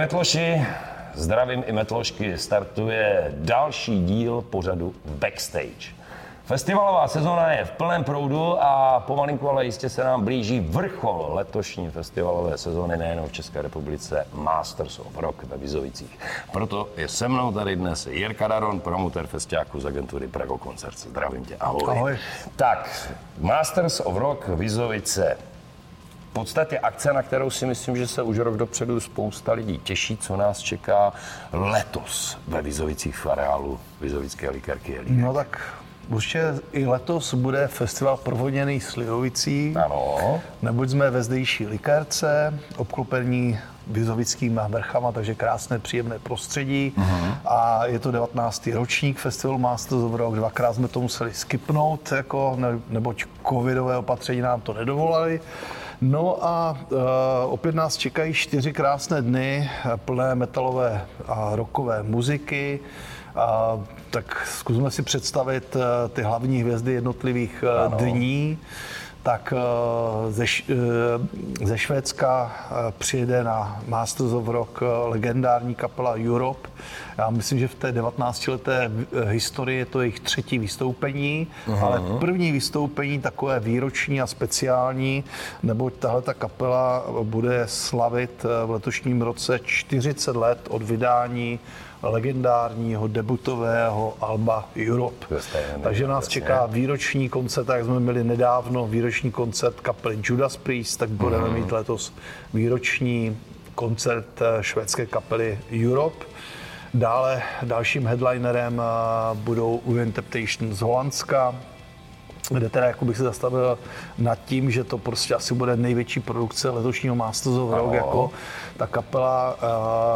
Metloši, zdravím i Metlošky, startuje další díl pořadu Backstage. Festivalová sezóna je v plném proudu a pomalinku, ale jistě se nám blíží vrchol letošní festivalové sezóny nejen v České republice Masters of Rock ve Vizovicích. Proto je se mnou tady dnes Jirka Daron, promotor festiáku z agentury Prago Koncert. Zdravím tě, ahoj. Ahoj. Tak, Masters of Rock Vizovice. V podstatě akce, na kterou si myslím, že se už rok dopředu spousta lidí těší, co nás čeká letos ve Vizovicích v areálu Vizovické likerky Jelínek. No tak Určitě i letos bude festival provodněný Slivovicí, Ano. neboť jsme ve zdejší likérce, obklopení vizovickými vrchama, takže krásné, příjemné prostředí. Uh-huh. A je to 19. ročník festivalu Masters of Rock. Dvakrát jsme to museli skipnout, jako, ne, neboť covidové opatření nám to nedovolali. No a uh, opět nás čekají čtyři krásné dny plné metalové a rockové muziky. A, tak zkusme si představit eh, ty hlavní hvězdy jednotlivých eh, ano. dní. Tak eh, ze, ze Švédska přijede na Masters of Rock legendární kapela Europe. Já myslím, že v té 19-leté historii je to jejich třetí vystoupení, uh-huh. ale první vystoupení takové výroční a speciální, neboť tahle ta kapela bude slavit v letošním roce 40 let od vydání legendárního debutového Alba Europe. Stejné, Takže nás jasně. čeká výroční koncert, jak jsme měli nedávno výroční koncert kapely Judas Priest, tak budeme mm. mít letos výroční koncert eh, švédské kapely Europe. Dále dalším headlinerem eh, budou Uven Temptation z Holandska, kde teda jako bych se zastavil nad tím, že to prostě asi bude největší produkce letošního Masters of Rock, jako ta kapela...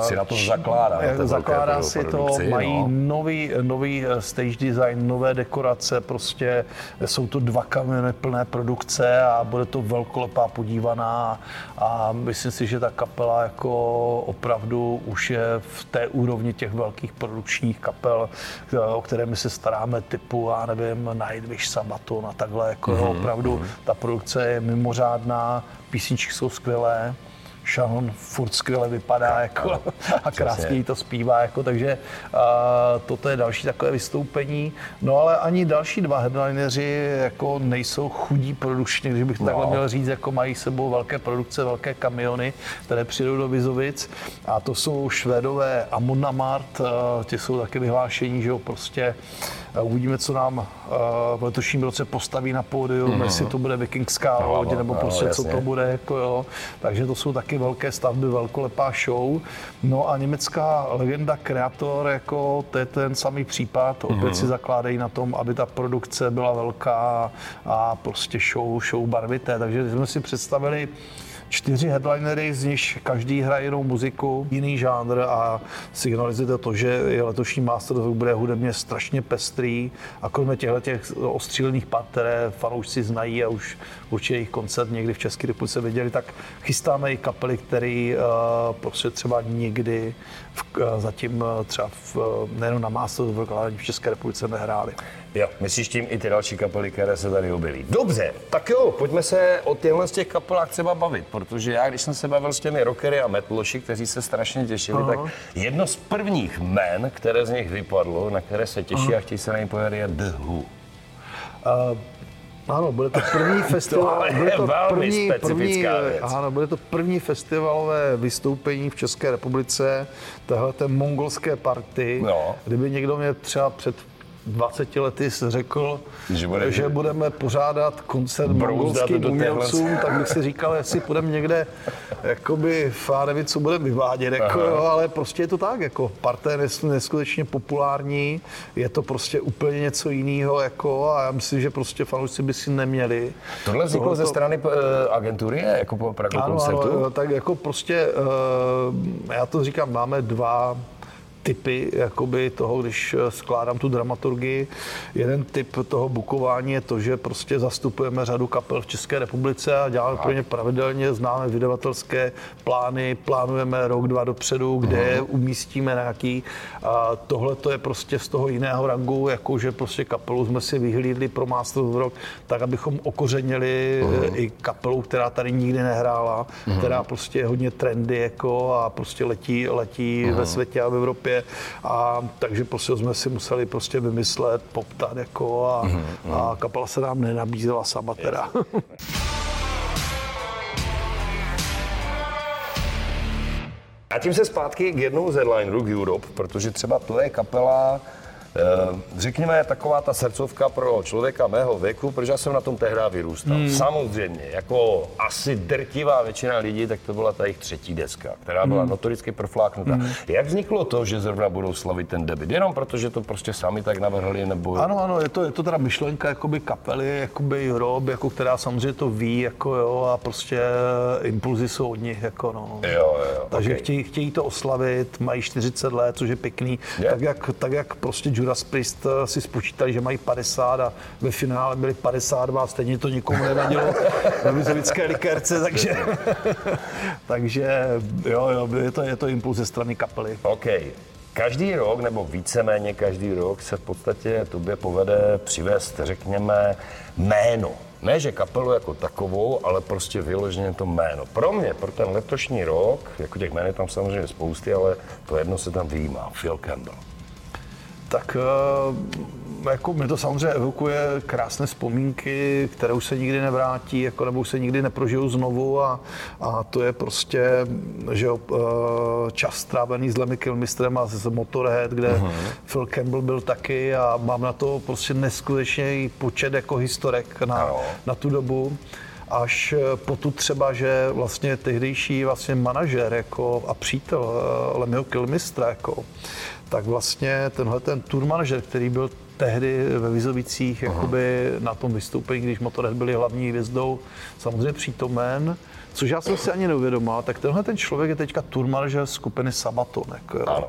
Uh, si na to zakládá. Na zakládá si produkci, to, mají no. nový, nový eh, stage design, nové dekorace, prostě jsou to dva kamiony plné produkce a bude to velkolepá podívaná a myslím si, že ta kapela jako opravdu už je v té úrovni těch velkých produkčních kapel, eh, o které my se staráme typu, já nevím, Nightwish, Sabaton a takhle, jako mm-hmm. opravdu ta produkce je mimořádná, písničky jsou skvělé, Sharon furt skvěle vypadá jako, a krásně to zpívá, jako, takže uh, toto je další takové vystoupení. No ale ani další dva headlineři jako nejsou chudí produkčně, když bych no. takhle měl říct, jako mají sebou velké produkce, velké kamiony, které přijdou do Vizovic a to jsou švédové Amona Mart, uh, ti jsou taky vyhlášení, že jo, prostě uvidíme, co nám v letošním roce postaví na pódium, mm-hmm. jestli to bude vikingská no, loď, nebo no, prostě no, co to bude, jako jo. Takže to jsou taky taky velké stavby, velkolepá show. No a německá legenda Kreator, jako to je ten samý případ, opět mm-hmm. si zakládají na tom, aby ta produkce byla velká a prostě show, show barvité. Takže jsme si představili čtyři headlinery, z nich každý hraje jinou muziku, jiný žánr a signalizuje to, že letošní Master bude hudebně strašně pestrý. A kromě těchto těch ostřílených part, které fanoušci znají a už určitě jejich koncert někdy v České republice viděli, tak chystáme i kapely, které uh, prostě třeba nikdy v, uh, zatím uh, třeba v, nejenom na Master ale v České republice nehráli. Jo, myslíš tím i ty další kapely, které se tady objevily. Dobře, tak jo, pojďme se o těchto z těch kapelách třeba bavit, protože já, když jsem se bavil s těmi rockery a metloši, kteří se strašně těšili, Aha. tak jedno z prvních men, které z nich vypadlo, na které se těší Aha. a chtějí se na ně pojet, je The Who. Uh, ano, bude to první festival. bude to první, první, věc. Ano, bude to první festivalové vystoupení v České republice, tohle mongolské party. No. Kdyby někdo mě třeba před 20 lety řekl, že, bude, že budeme pořádat koncert mongolským umělcům, tak bych si říkal, jestli půjdeme někde, jakoby, já nevím, co budeme vyvádět, jako, jo, ale prostě je to tak, jako parta je neskutečně populární, je to prostě úplně něco jiného, jako, a já myslím, že prostě fanoušci by si neměli. Tohle vzniklo Tohle ze strany uh, agentury, jako po Pragu ano, koncertu? Ano, tak jako prostě, uh, já to říkám, máme dva typy jakoby toho, když skládám tu dramaturgii. Jeden typ toho bukování je to, že prostě zastupujeme řadu kapel v České republice a děláme pro ně pravidelně, známe vydavatelské plány, plánujeme rok, dva dopředu, kde je umístíme nějaký. A tohle to je prostě z toho jiného rangu, jakože prostě kapelu jsme si vyhlídli pro Masters of Rock, tak abychom okořenili uh-huh. i kapelu, která tady nikdy nehrála, uh-huh. která prostě je hodně trendy jako a prostě letí, letí uh-huh. ve světě a v Evropě. A takže prostě jsme si museli prostě vymyslet, poptat jako a, uh-huh. a kapela se nám nenabízela sama teda. A tím se zpátky k jednou z headlinerů k Europe, protože třeba to je kapela, řekněme, taková ta srdcovka pro člověka mého věku, protože já jsem na tom tehdy vyrůstal. Hmm. Samozřejmě, jako asi drtivá většina lidí, tak to byla ta jejich třetí deska, která byla hmm. notoricky profláknutá. Hmm. Jak vzniklo to, že zrovna budou slavit ten debit? Jenom protože to prostě sami tak navrhli, nebo... Ano, ano, je to, je to teda myšlenka jakoby kapely, jakoby Rob, jako která samozřejmě to ví, jako jo, a prostě impulzy jsou od nich, jako no. Jo, jo, Takže okay. chtějí, chtějí to oslavit, mají 40 let, což je pěkný, yeah. tak jak, tak jak prostě Judas Priest eh, si spočítali, že mají 50 a ve finále byli 52 a stejně to nikomu nevadilo na vizovické likérce, takže, takže jo, jo, je to, je to impuls ze strany kapely. OK. Každý rok, nebo víceméně každý rok, se v podstatě tobě povede přivést, řekněme, jméno. Ne, že kapelu jako takovou, ale prostě vyloženě to jméno. Pro mě, pro ten letošní rok, jako těch jmén je tam samozřejmě spousty, ale to jedno se tam vyjímá, Phil Campbell tak eh, jako mi to samozřejmě evokuje krásné vzpomínky, které už se nikdy nevrátí, jako nebo už se nikdy neprožijou znovu a, a to je prostě že jo, eh, čas strávený s Lemmy Kilmistrem a z Motorhead, kde uh-huh. Phil Campbell byl taky a mám na to prostě neskutečný počet jako historek na, uh-huh. na tu dobu až po tu třeba, že vlastně tehdejší vlastně manažer jako a přítel eh, Lemyho Kilmistra jako tak vlastně tenhle ten tour manažer, který byl tehdy ve Vizovicích jakoby na tom vystoupení, když Motorhead byli hlavní hvězdou, samozřejmě přítomen, což já jsem si ani neuvědomil, tak tenhle ten člověk je teďka tour manažer skupiny Sabaton. Jako,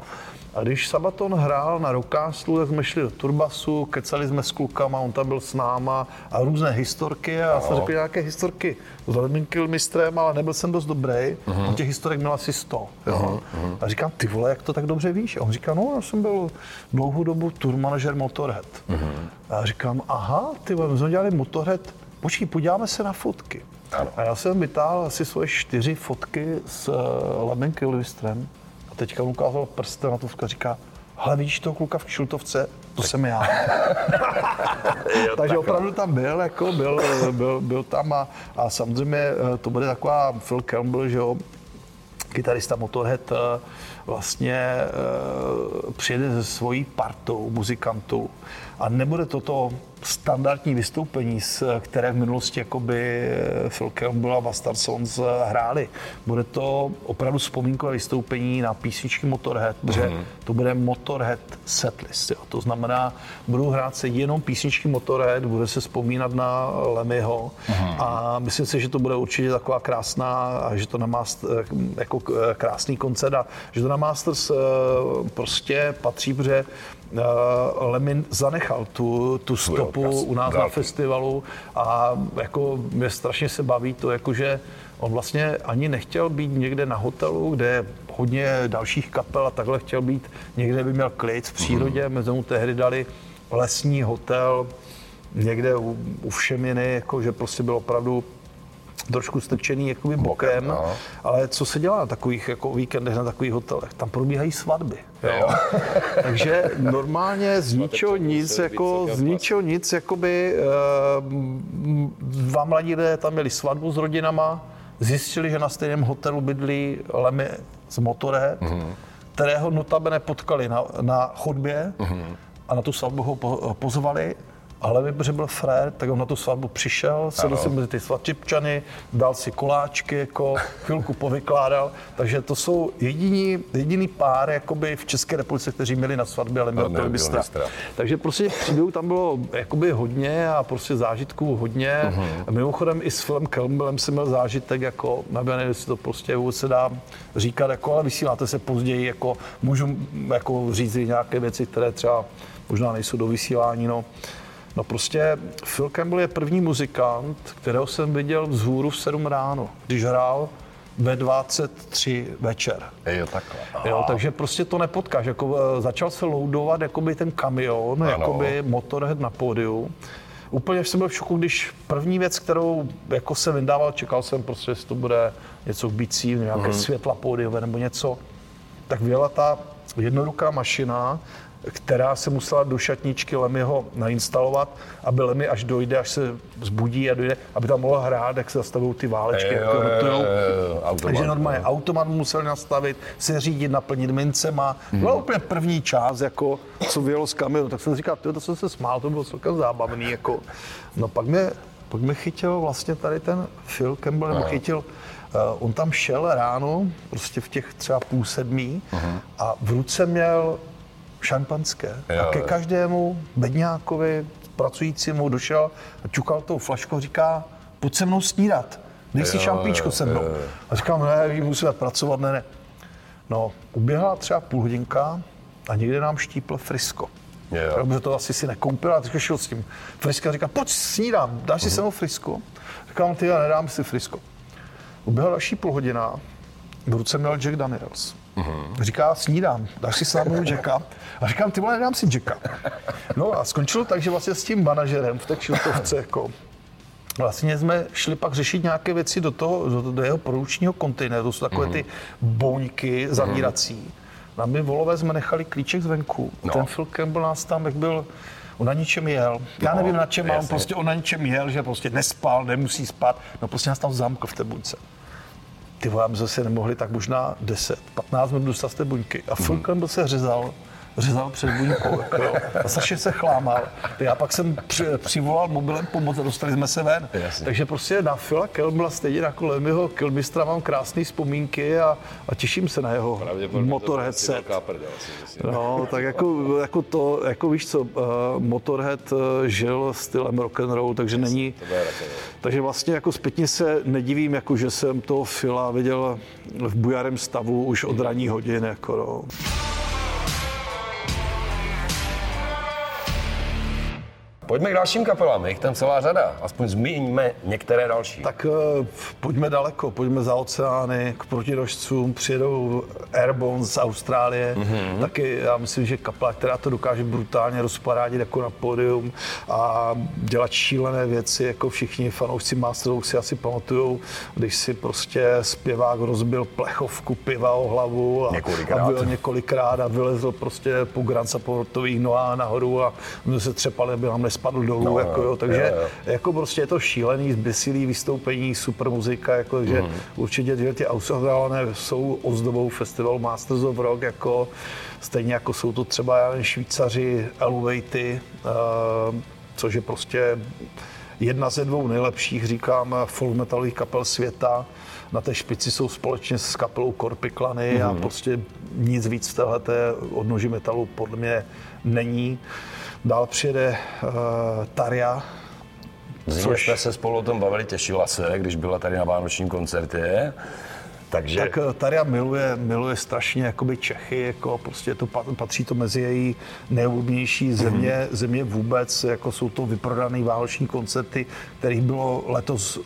a když Sabaton hrál na Rockcastlu, tak jsme šli do Turbasu, kecali jsme s klukama, on tam byl s náma a různé historky a já jsem řekl nějaké historky s Lemon mistrem, ale nebyl jsem dost dobrý. Uh-huh. On těch historek měl asi 100. Jo? Uh-huh. A říkám, ty vole, jak to tak dobře víš? A on říká, no já jsem byl dlouhou dobu tour manažer Motorhead. Uh-huh. A já říkám, aha, ty vole, my jsme dělali Motorhead, počkej, podíváme se na fotky. Ano. A já jsem vytáhl asi svoje čtyři fotky s uh, Lemon Kilmistrem teďka mu ukázal prstem na to a říká, hele, vidíš toho kluka v kšiltovce, to jsem já. Takže opravdu tam byl, jako byl, byl, byl tam a, a samozřejmě eh, to bude taková Phil Campbell, že jo, kytarista Motorhead eh, vlastně eh, přijede se svojí partou muzikantů. A nebude toto standardní vystoupení, které v minulosti jakoby Phil Campbell a Bastard Sons hráli. Bude to opravdu vzpomínkové vystoupení na písničky Motorhead, protože mm-hmm. to bude Motorhead setlist. Jo. To znamená, budou hrát se jenom písničky Motorhead, bude se vzpomínat na Lemmyho mm-hmm. a myslím si, že to bude určitě taková krásná, že to na Masters, jako krásný koncert a že to na Masters eh, prostě patří, protože uh, Lemin zanechal tu, tu stopu u nás na festivalu a jako mě strašně se baví to, jakože on vlastně ani nechtěl být někde na hotelu, kde je hodně dalších kapel a takhle chtěl být někde, by měl klid v přírodě, mm. mezi mu tehdy dali lesní hotel někde u, u Všeminy, jako, že prostě byl opravdu trošku strčený jakoby bokem, bokem no. ale co se dělá na takových jako víkendech, na takových hotelech? Tam probíhají svatby. Jo. Takže normálně z ničeho nic, jako z ničeho nic, jakoby uh, dva mladí lidé tam měli svatbu s rodinama, zjistili, že na stejném hotelu bydlí Lemy z Motorhead, mm-hmm. kterého notabene potkali na, na chodbě mm-hmm. a na tu svatbu ho pozvali ale protože byl frér, tak on na tu svatbu přišel, sedl si mezi ty svatčipčany, dal si koláčky, jako chvilku povykládal, takže to jsou jediný, jediný pár jakoby v České republice, kteří měli na svatbě Lemira Kilmistra. Takže prostě příběhů tam bylo jakoby hodně a prostě zážitků hodně. Uh-huh. Mimochodem i s filmem Kelmbilem jsem měl zážitek, jako, nevím, jestli to prostě vůbec se dá říkat, jako, ale vysíláte se později, jako, můžu jako říct nějaké věci, které třeba možná nejsou do vysílání, no. No prostě Phil Campbell je první muzikant, kterého jsem viděl vzhůru v 7 ráno, když hrál ve 23 večer. Jo, takhle. Jo, takže prostě to nepotkáš. Jako, eh, začal se loadovat jakoby ten kamion, ano. jakoby motorhead na pódiu. Úplně jsem byl v šoku, když první věc, kterou jako jsem vydával, čekal jsem prostě, jestli to bude něco bící, nějaké mm. světla pódiové nebo něco, tak vyjela ta jednoduchá mašina, která se musela do šatničky Lemyho nainstalovat, aby Lemmy až dojde, až se zbudí a dojde, aby tam mohla hrát, jak se zastavují ty válečky. Jo, jo, jo, jo, Takže normálně automat musel nastavit, se řídit, naplnit mincema. Hmm. Byla úplně první část, jako, co vyjelo z kamionu, tak jsem říkal, to jsem se smál, to bylo celkem zábavný. Jako. No pak mě, pak mě chytil vlastně tady ten Phil Campbell, nebo chytil Uh, on tam šel ráno, prostě v těch třeba půl sedmí uh-huh. a v ruce měl šampanské. Jo, a ke každému bedňákovi, pracujícímu došel a čukal tou flašku, říká, pojď se mnou snídat, dej si šampíčko se mnou. A říkám, ne, musíme pracovat, ne, ne. No, uběhla třeba půl hodinka a někde nám štípl frisko. Jo. Protože to asi si nekoupil a teď šel s tím. Friska říká, pojď snídám, dáš si uh-huh. se mnou frisko? Říkám, ty, já nedám si frisko. Uběhla další půl hodina, v ruce měl Jack Daniels. Uh-huh. Říká, snídám, dáš si sámou Jacka? A říkám, ty vole, nedám si Jacka. No a skončilo tak, že vlastně s tím manažerem v té kšiltovce, jako, Vlastně jsme šli pak řešit nějaké věci do toho, do, do jeho produkčního kontejneru, to jsou takové ty boňky zavírací. Uh-huh. Na my volové jsme nechali klíček zvenku. No. Ten Phil Campbell nás tam, jak byl, on na ničem jel. Já no, nevím na čem, ale on prostě on na ničem jel, že prostě nespal, nemusí spát. No prostě nás tam zamkl v té buňce ty my zase nemohli tak možná 10, 15 minut dostat z té buňky. A. Fulkan se řezal řezal před buňkou. Jo. A Saše se chlámal. Já pak jsem při, přivolal mobilem pomoc a dostali jsme se ven. Jasně. Takže prostě na Fila Kelmla stejně jako Lemyho Kilmistra mám krásné vzpomínky a, a těším se na jeho Motorhead set. No, tak jako, jako to, jako víš co, uh, Motorhead uh, žil stylem rock and roll, takže není, takže vlastně jako zpětně se nedivím, jako že jsem toho Fila viděl v bujarém stavu už od ranní hodin, jako no. Pojďme k dalším kapelám, jich tam celá řada, aspoň zmíníme některé další. Tak uh, pojďme daleko, pojďme za oceány, k protirožcům, přijedou Airborne z Austrálie, mm-hmm. taky já myslím, že kapela, která to dokáže brutálně rozparádit jako na pódium a dělat šílené věci, jako všichni fanoušci Masterů si asi pamatujou, když si prostě zpěvák rozbil plechovku piva o hlavu a, několikrát. a byl několikrát a vylezl prostě po Grand Supportových nohách nahoru a my se třepali, aby nám spadl dolů, no, jako, jo, takže jo, jo. jako prostě je to šílený, zbysilý vystoupení, super muzika, jako, že mm. určitě že ty Australané jsou ozdobou festivalu Masters of Rock, jako, stejně jako jsou to třeba já Švýcaři, Elevaty, uh, což je prostě jedna ze dvou nejlepších, říkám, full metalových kapel světa. Na té špici jsou společně s kapelou Korpiklany mm. a mhm. prostě nic víc v téhleté odnoži metalu podle mě není. Dál přijede uh, Taria. Z což... jsme se spolu o tom bavili, těšila se, když byla tady na vánočním koncertě. Takže... Tak eh, Taria miluje, miluje strašně jakoby Čechy, jako prostě to patří to mezi její nejoblíbenější země, mm-hmm. země vůbec, jako jsou to vyprodané vánoční koncerty, kterých bylo letos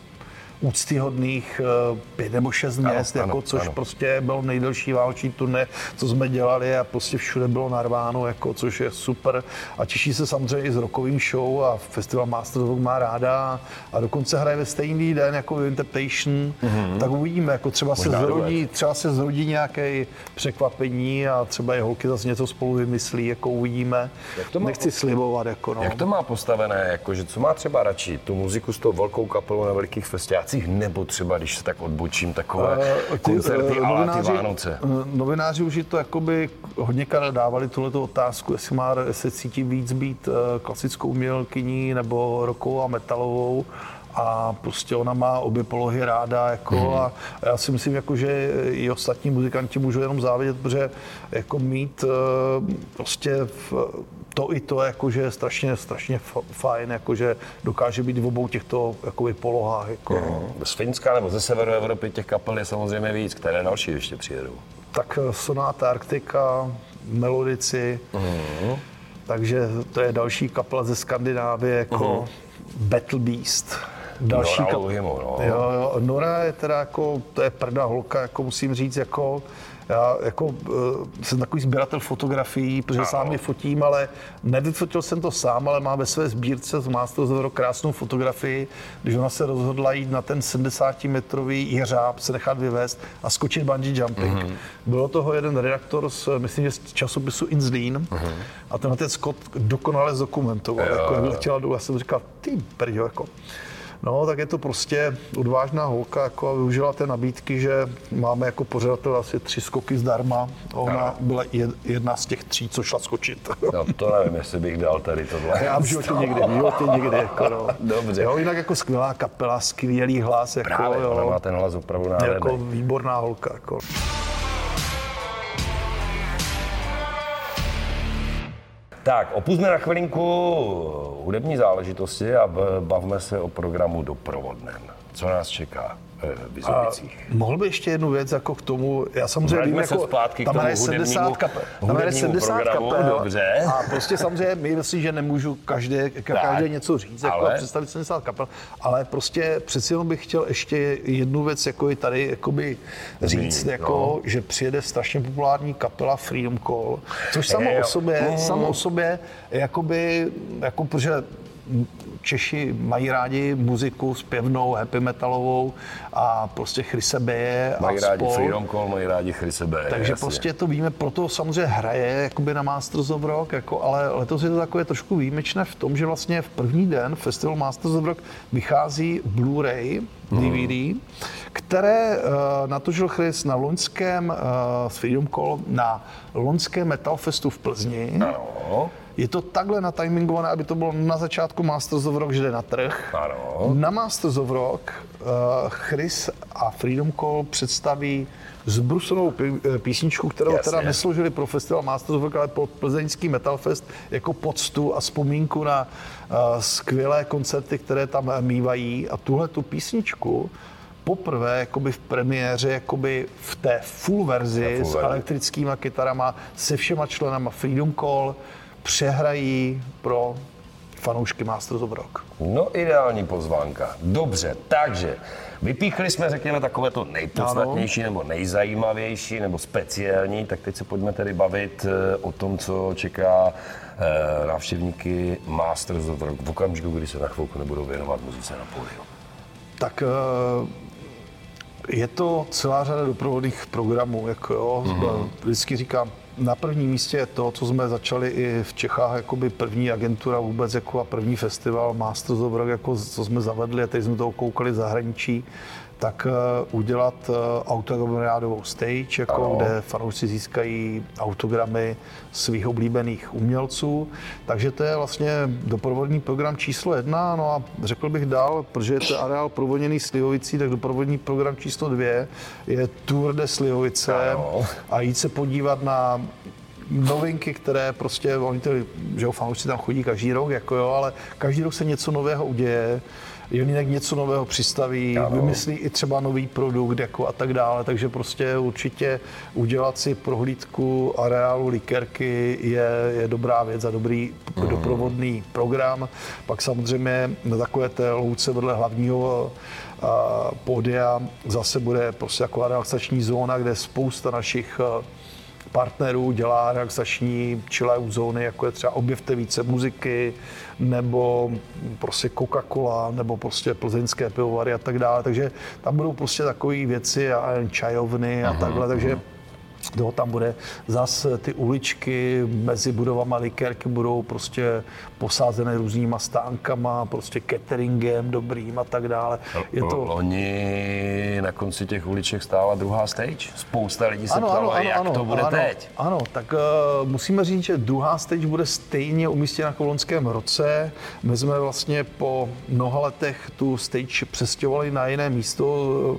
úctyhodných eh, pět nebo šest měst, ano, jako, ano, což ano. prostě bylo nejdelší válčí turné, co jsme dělali a prostě všude bylo narváno, jako, což je super. A těší se samozřejmě i s rokovým show a festival Masters of má ráda a dokonce hraje ve stejný den jako Interpretation, mm-hmm. tak uvidíme, jako třeba se, zrodí, třeba se zrodí nějaké překvapení a třeba i holky zase něco spolu vymyslí, jako uvidíme. Jak to má, Nechci slibovat. Jako, no. Jak to má postavené, jako, že co má třeba radši, tu muziku s tou velkou kapelou na velikých festivalech akcích, nebo třeba, když se tak odbočím, takové uh, ty, koncerty uh, novináři, ty Vánoce? Uh, novináři už to jakoby hodněkrát dávali tuhle otázku, jestli má, jestli cítí víc být klasickou umělkyní nebo rokovou a metalovou a prostě ona má obě polohy ráda jako mm. a já si myslím, jako, že i ostatní muzikanti můžou jenom závidět, protože jako mít prostě v, to i to jakože je strašně, strašně fajn, jakože dokáže být v obou těchto jakoby, polohách. Jako. Mm. Z Finska nebo ze severu Evropy těch kapel je samozřejmě víc, které další ještě přijedou. Tak eh, Sonata Arktika, Melodici, mm. takže to je další kapela ze Skandinávie, jako mm. Battle Beast. Další Nora kap... no. jo, jo, Nora je teda jako, to je prda holka, jako musím říct, jako já jako uh, jsem takový sběratel fotografií, protože no. sám je fotím, ale nevyfotil jsem to sám, ale má ve své sbírce z Masters of krásnou fotografii, když ona se rozhodla jít na ten 70-metrový jeřáb, se nechat vyvést a skočit bungee jumping. Mm-hmm. Bylo toho jeden redaktor z, myslím, že z časopisu Inzlín mm-hmm. a tenhle ten Scott dokonale zdokumentoval, jo, jako, jak letěla dolů. Já jsem říkal, ty brďo, jako. No, tak je to prostě odvážná holka jako využila té nabídky, že máme jako pořadatel asi tři skoky zdarma a ona no. byla jedna z těch tří, co šla skočit. No, to nevím, jestli bych dal tady tohle. Já v životě někdy, v životě někdy. Jako, no. Dobře. Jo, jinak jako skvělá kapela, skvělý hlas. Jako, Právě, jo. ona má ten hlas opravdu nádherný. Jako výborná holka. Jako. Tak, opustme na chvilinku hudební záležitosti a bavme se o programu doprovodném. Co nás čeká? Vizovicích. mohl by ještě jednu věc jako k tomu, já samozřejmě Vraťme vím, jako, zpátky tam je 70 kapel, tam je 70 kapel dobře. a prostě samozřejmě my myslím, že nemůžu každé, každé něco říct, jako ale... představit 70 kapel, ale prostě přeci jenom bych chtěl ještě jednu věc jako i tady jakoby říct, Zmín, jako, no. že přijede strašně populární kapela Freedom Call, což samo o sobě, mm. samo o sobě, jakoby, jako, protože Češi mají rádi muziku zpěvnou, happy metalovou a prostě Chryse Beje Mají a rádi spol. Freedom Call, mají rádi Chryse Beje. Takže jasně. prostě to víme, proto samozřejmě hraje jakoby na Masters of Rock, jako, ale letos je to takové trošku výjimečné v tom, že vlastně v první den Festival Masters of Rock vychází Blu-ray, DVD, hmm. které uh, natočil Chris na loňském uh, s Freedom Call na loňském Metal Festu v Plzni. Ano. Je to takhle natimingované, aby to bylo na začátku Masters of Rock, že jde na trh. Ano. Na Masters of Rock uh, Chris a Freedom Call představí zbrusenou písničku, kterou Jasně. teda nesložili pro festival Masters of Rock, ale pro plzeňský Metal Fest jako poctu a vzpomínku na uh, skvělé koncerty, které tam mývají. A tuhle tu písničku poprvé jakoby v premiéře jakoby v té full verzi full s elektrickýma kytarama, se všema členama Freedom Call, přehrají pro fanoušky Masters of Rock. No ideální pozvánka. Dobře, takže vypíchli jsme, řekněme, takové to nejpodstatnější, ano. nebo nejzajímavější, nebo speciální, tak teď se pojďme tedy bavit eh, o tom, co čeká eh, návštěvníky Masters of Rock v okamžiku, kdy se na chvilku nebudou věnovat muzice na pódiu. Tak eh, je to celá řada doprovodných programů, jako jo, mm-hmm. vždycky říkám, na prvním místě je to, co jsme začali i v Čechách, jakoby první agentura vůbec jako a první festival Masters of Rock, jako co jsme zavedli a teď jsme to koukali zahraničí, tak eh, udělat eh, autogramiádovou stage, jako ano. kde fanoušci získají autogramy svých oblíbených umělců. Takže to je vlastně doprovodný program číslo jedna. No a řekl bych dál, protože je to areál provodněný Slivovicí, tak doprovodný program číslo dvě je Tour de Slivovice ano. a jít se podívat na novinky, které prostě, oni to, že jo, fanoušci tam chodí každý rok, jako jo, ale každý rok se něco nového uděje. Jelínek něco nového přistaví, ano. vymyslí i třeba nový produkt jako a tak dále, takže prostě určitě udělat si prohlídku areálu likerky je, je dobrá věc a dobrý mm. doprovodný program. Pak samozřejmě na takové té louce vedle hlavního pódia zase bude prostě jako relaxační zóna, kde spousta našich partnerů dělá relaxační chillout zóny, jako je třeba objevte více muziky, nebo prostě Coca-Cola, nebo prostě plzeňské pivovary a tak dále. Takže tam budou prostě takové věci a čajovny a aha, takhle, takže Jo, tam bude zas ty uličky mezi budovama likérky budou prostě posázené různýma stánkama, prostě cateringem dobrým a tak dále. Je to... Loni na konci těch uliček stála druhá stage. Spousta lidí se ano, ptalo, ano, jak ano, to bude ano, teď. Ano, tak uh, musíme říct, že druhá stage bude stejně umístěna jako v loňském roce. My jsme vlastně po mnoha letech tu stage přestěhovali na jiné místo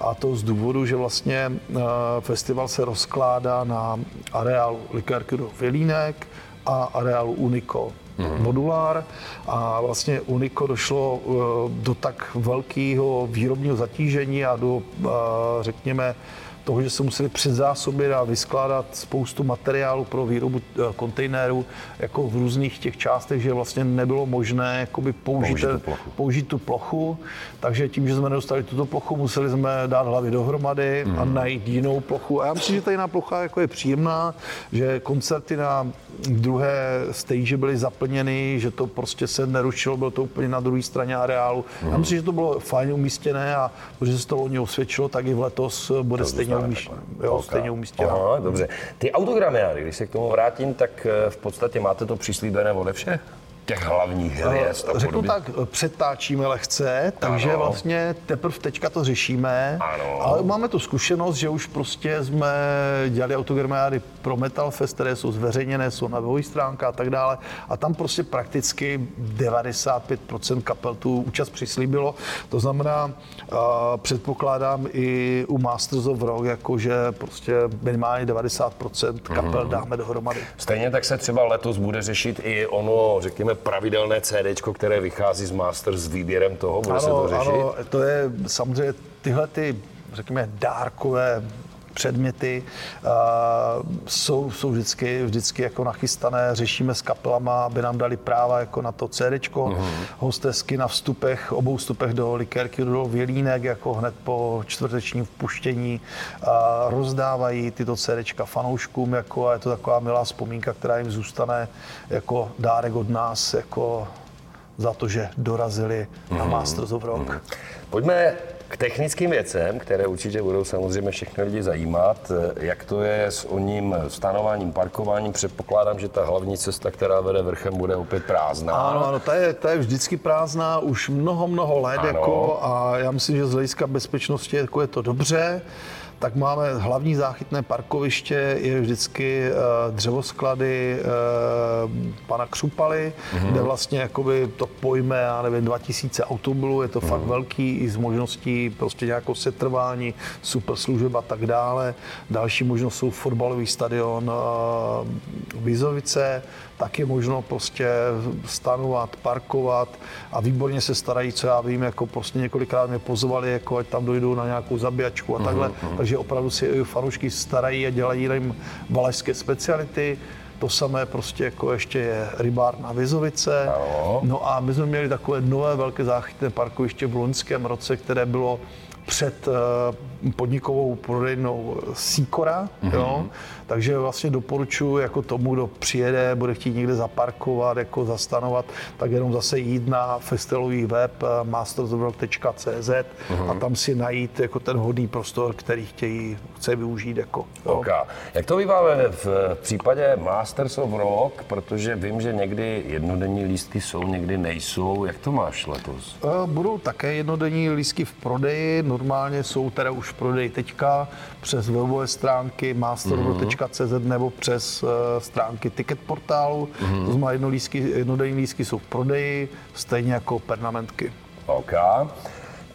a to z důvodu, že vlastně uh, festival se rozkládá na areálu Likérky do Vilínek a areálu Unico mm-hmm. modulár a vlastně Unico došlo uh, do tak velkého výrobního zatížení a do, uh, řekněme, toho, že se museli předzásobit a vyskládat spoustu materiálu pro výrobu eh, kontejnerů jako v různých těch částech, že vlastně nebylo možné jakoby použít, použít, tu plochu. použít tu plochu. Takže tím, že jsme nedostali tuto plochu, museli jsme dát hlavy dohromady mm. a mhm. najít jinou plochu. A já myslím, že ta jiná plocha jako je příjemná, že koncerty na druhé stage byly zaplněny, že to prostě se nerušilo, bylo to úplně na druhé straně areálu. Mm. Já mhm. myslím, že to bylo fajně umístěné a protože se to loni osvědčilo, tak i v letos bude to stejně umístěné. Jo, stejně umístěné. Aha, dobře. Ty autogramiády, když se k tomu vrátím, tak eh, v podstatě máte to přislíbené ode všech? Těch hlavních hvězd a Řeknu tak, přetáčíme lehce, takže ano. vlastně teprve teďka to řešíme, ano. ale máme tu zkušenost, že už prostě jsme dělali autogramiády pro Metal Fest, které jsou zveřejněné, jsou na webové stránka a tak dále a tam prostě prakticky 95% kapel tu účast přislíbilo, to znamená, uh, předpokládám i u Masters of Rock, jakože prostě minimálně 90% kapel mm. dáme dohromady. Stejně tak se třeba letos bude řešit i ono, řekněme, pravidelné CD, které vychází z Master s výběrem toho? Bude ano, se to řešit? Ano, to je samozřejmě tyhle ty, řekněme, dárkové předměty uh, jsou, jsou vždycky, vždycky jako nachystané, řešíme s kapelama, aby nám dali práva jako na to CD, uh-huh. hostesky na vstupech, obou vstupech do Likérky do Vělínek, jako hned po čtvrtečním vpuštění uh, rozdávají tyto CD fanouškům, jako a je to taková milá vzpomínka, která jim zůstane jako dárek od nás, jako za to, že dorazili uh-huh. na Masters of Rock. Uh-huh. Pojďme k technickým věcem, které určitě budou samozřejmě všechny lidi zajímat, jak to je s o ním stanováním, parkováním, předpokládám, že ta hlavní cesta, která vede vrchem, bude opět prázdná. Ano, ano, ta je, ta je vždycky prázdná už mnoho, mnoho let, jako, a já myslím, že z hlediska bezpečnosti jako je to dobře tak máme hlavní záchytné parkoviště, je vždycky uh, dřevosklady uh, pana Křupaly, mm-hmm. kde vlastně jakoby to pojme, já nevím, 2000 automobilů, je to mm-hmm. fakt velký i s možností prostě nějakou setrvání, super služeb a tak dále. Další možnost jsou fotbalový stadion uh, Vizovice, tak je možno prostě stanovat, parkovat a výborně se starají, co já vím, jako prostě několikrát mě pozvali, jako ať tam dojdou na nějakou zabíjačku a mhm, takhle. Uh-huh. Takže opravdu si fanoušky starají a dělají jim valašské speciality. To samé prostě jako ještě je rybár na Vizovice. No a my jsme měli takové nové velké záchytné parkoviště v loňském roce, které bylo před eh, podnikovou prodejnou Sikora, mm-hmm. jo, takže vlastně doporučuji jako tomu, kdo přijede, bude chtít někde zaparkovat, jako zastanovat, tak jenom zase jít na festivalový web eh, mastersofrock.cz mm-hmm. a tam si najít jako ten hodný prostor, který chtějí, chce využít. Jako, jo. Okay. Jak to býváme v případě Masters of Rock, protože vím, že někdy jednodenní lístky jsou, někdy nejsou. Jak to máš letos? Eh, budou také jednodenní lístky v prodeji, normálně jsou teda už v prodeji teďka přes webové stránky masterro.cz nebo přes uh, stránky ticket portálu. Mm-hmm. To znamená jednolísky, jednodenní lístky jsou v prodeji, stejně jako pernamentky. OK.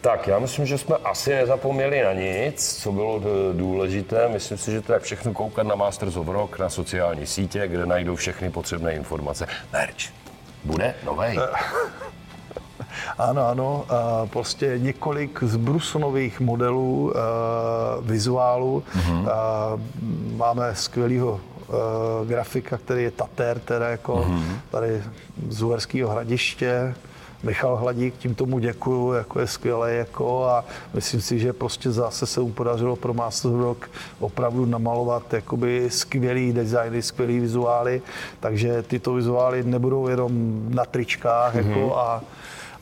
Tak, já myslím, že jsme asi nezapomněli na nic, co bylo důležité. Myslím si, že to je všechno koukat na Masters of Rock, na sociální sítě, kde najdou všechny potřebné informace. Merch. Bude novej. Ano, ano, prostě několik z Brusonových modelů vizuálu. Mm-hmm. Máme skvělého grafika, který je Tater, teda jako mm-hmm. tady z Uherského hradiště. Michal Hladík, tím tomu děkuju, jako je skvělé, jako a myslím si, že prostě zase se mu podařilo pro Master Rock opravdu namalovat jakoby skvělý designy, skvělý vizuály, takže tyto vizuály nebudou jenom na tričkách mm-hmm. jako a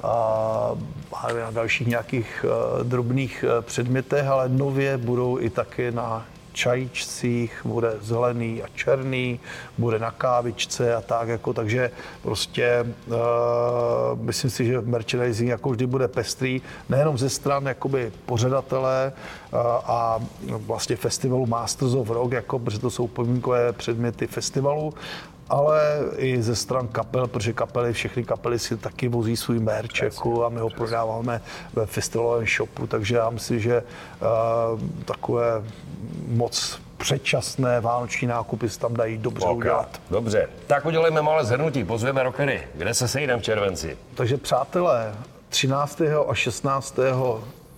a na dalších nějakých uh, drobných uh, předmětech, ale nově budou i taky na čajíčcích, bude zelený a černý, bude na kávičce a tak, jako, takže prostě uh, myslím si, že merchandising jako vždy bude pestrý, nejenom ze stran jakoby pořadatele uh, a vlastně festivalu Masters of Rock, jako, protože to jsou podmínkové předměty festivalu, ale i ze stran kapel, protože kapely, všechny kapely si taky vozí svůj merch jako, a my ho prodáváme ve festivalovém shopu, takže já myslím, že uh, takové moc předčasné vánoční nákupy se tam dají dobře okay. udělat. Dobře, tak udělejme malé zhrnutí, pozveme rockery. Kde se sejdeme v červenci? Takže přátelé, 13. a 16.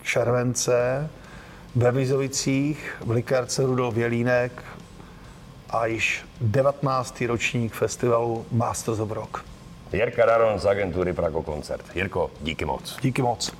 července ve Vizovicích v likérce Rudolf Jelínek a již 19. ročník festivalu Masters of Rock. Jirka Daron z agentury Prago Koncert. Jirko, díky moc. Díky moc.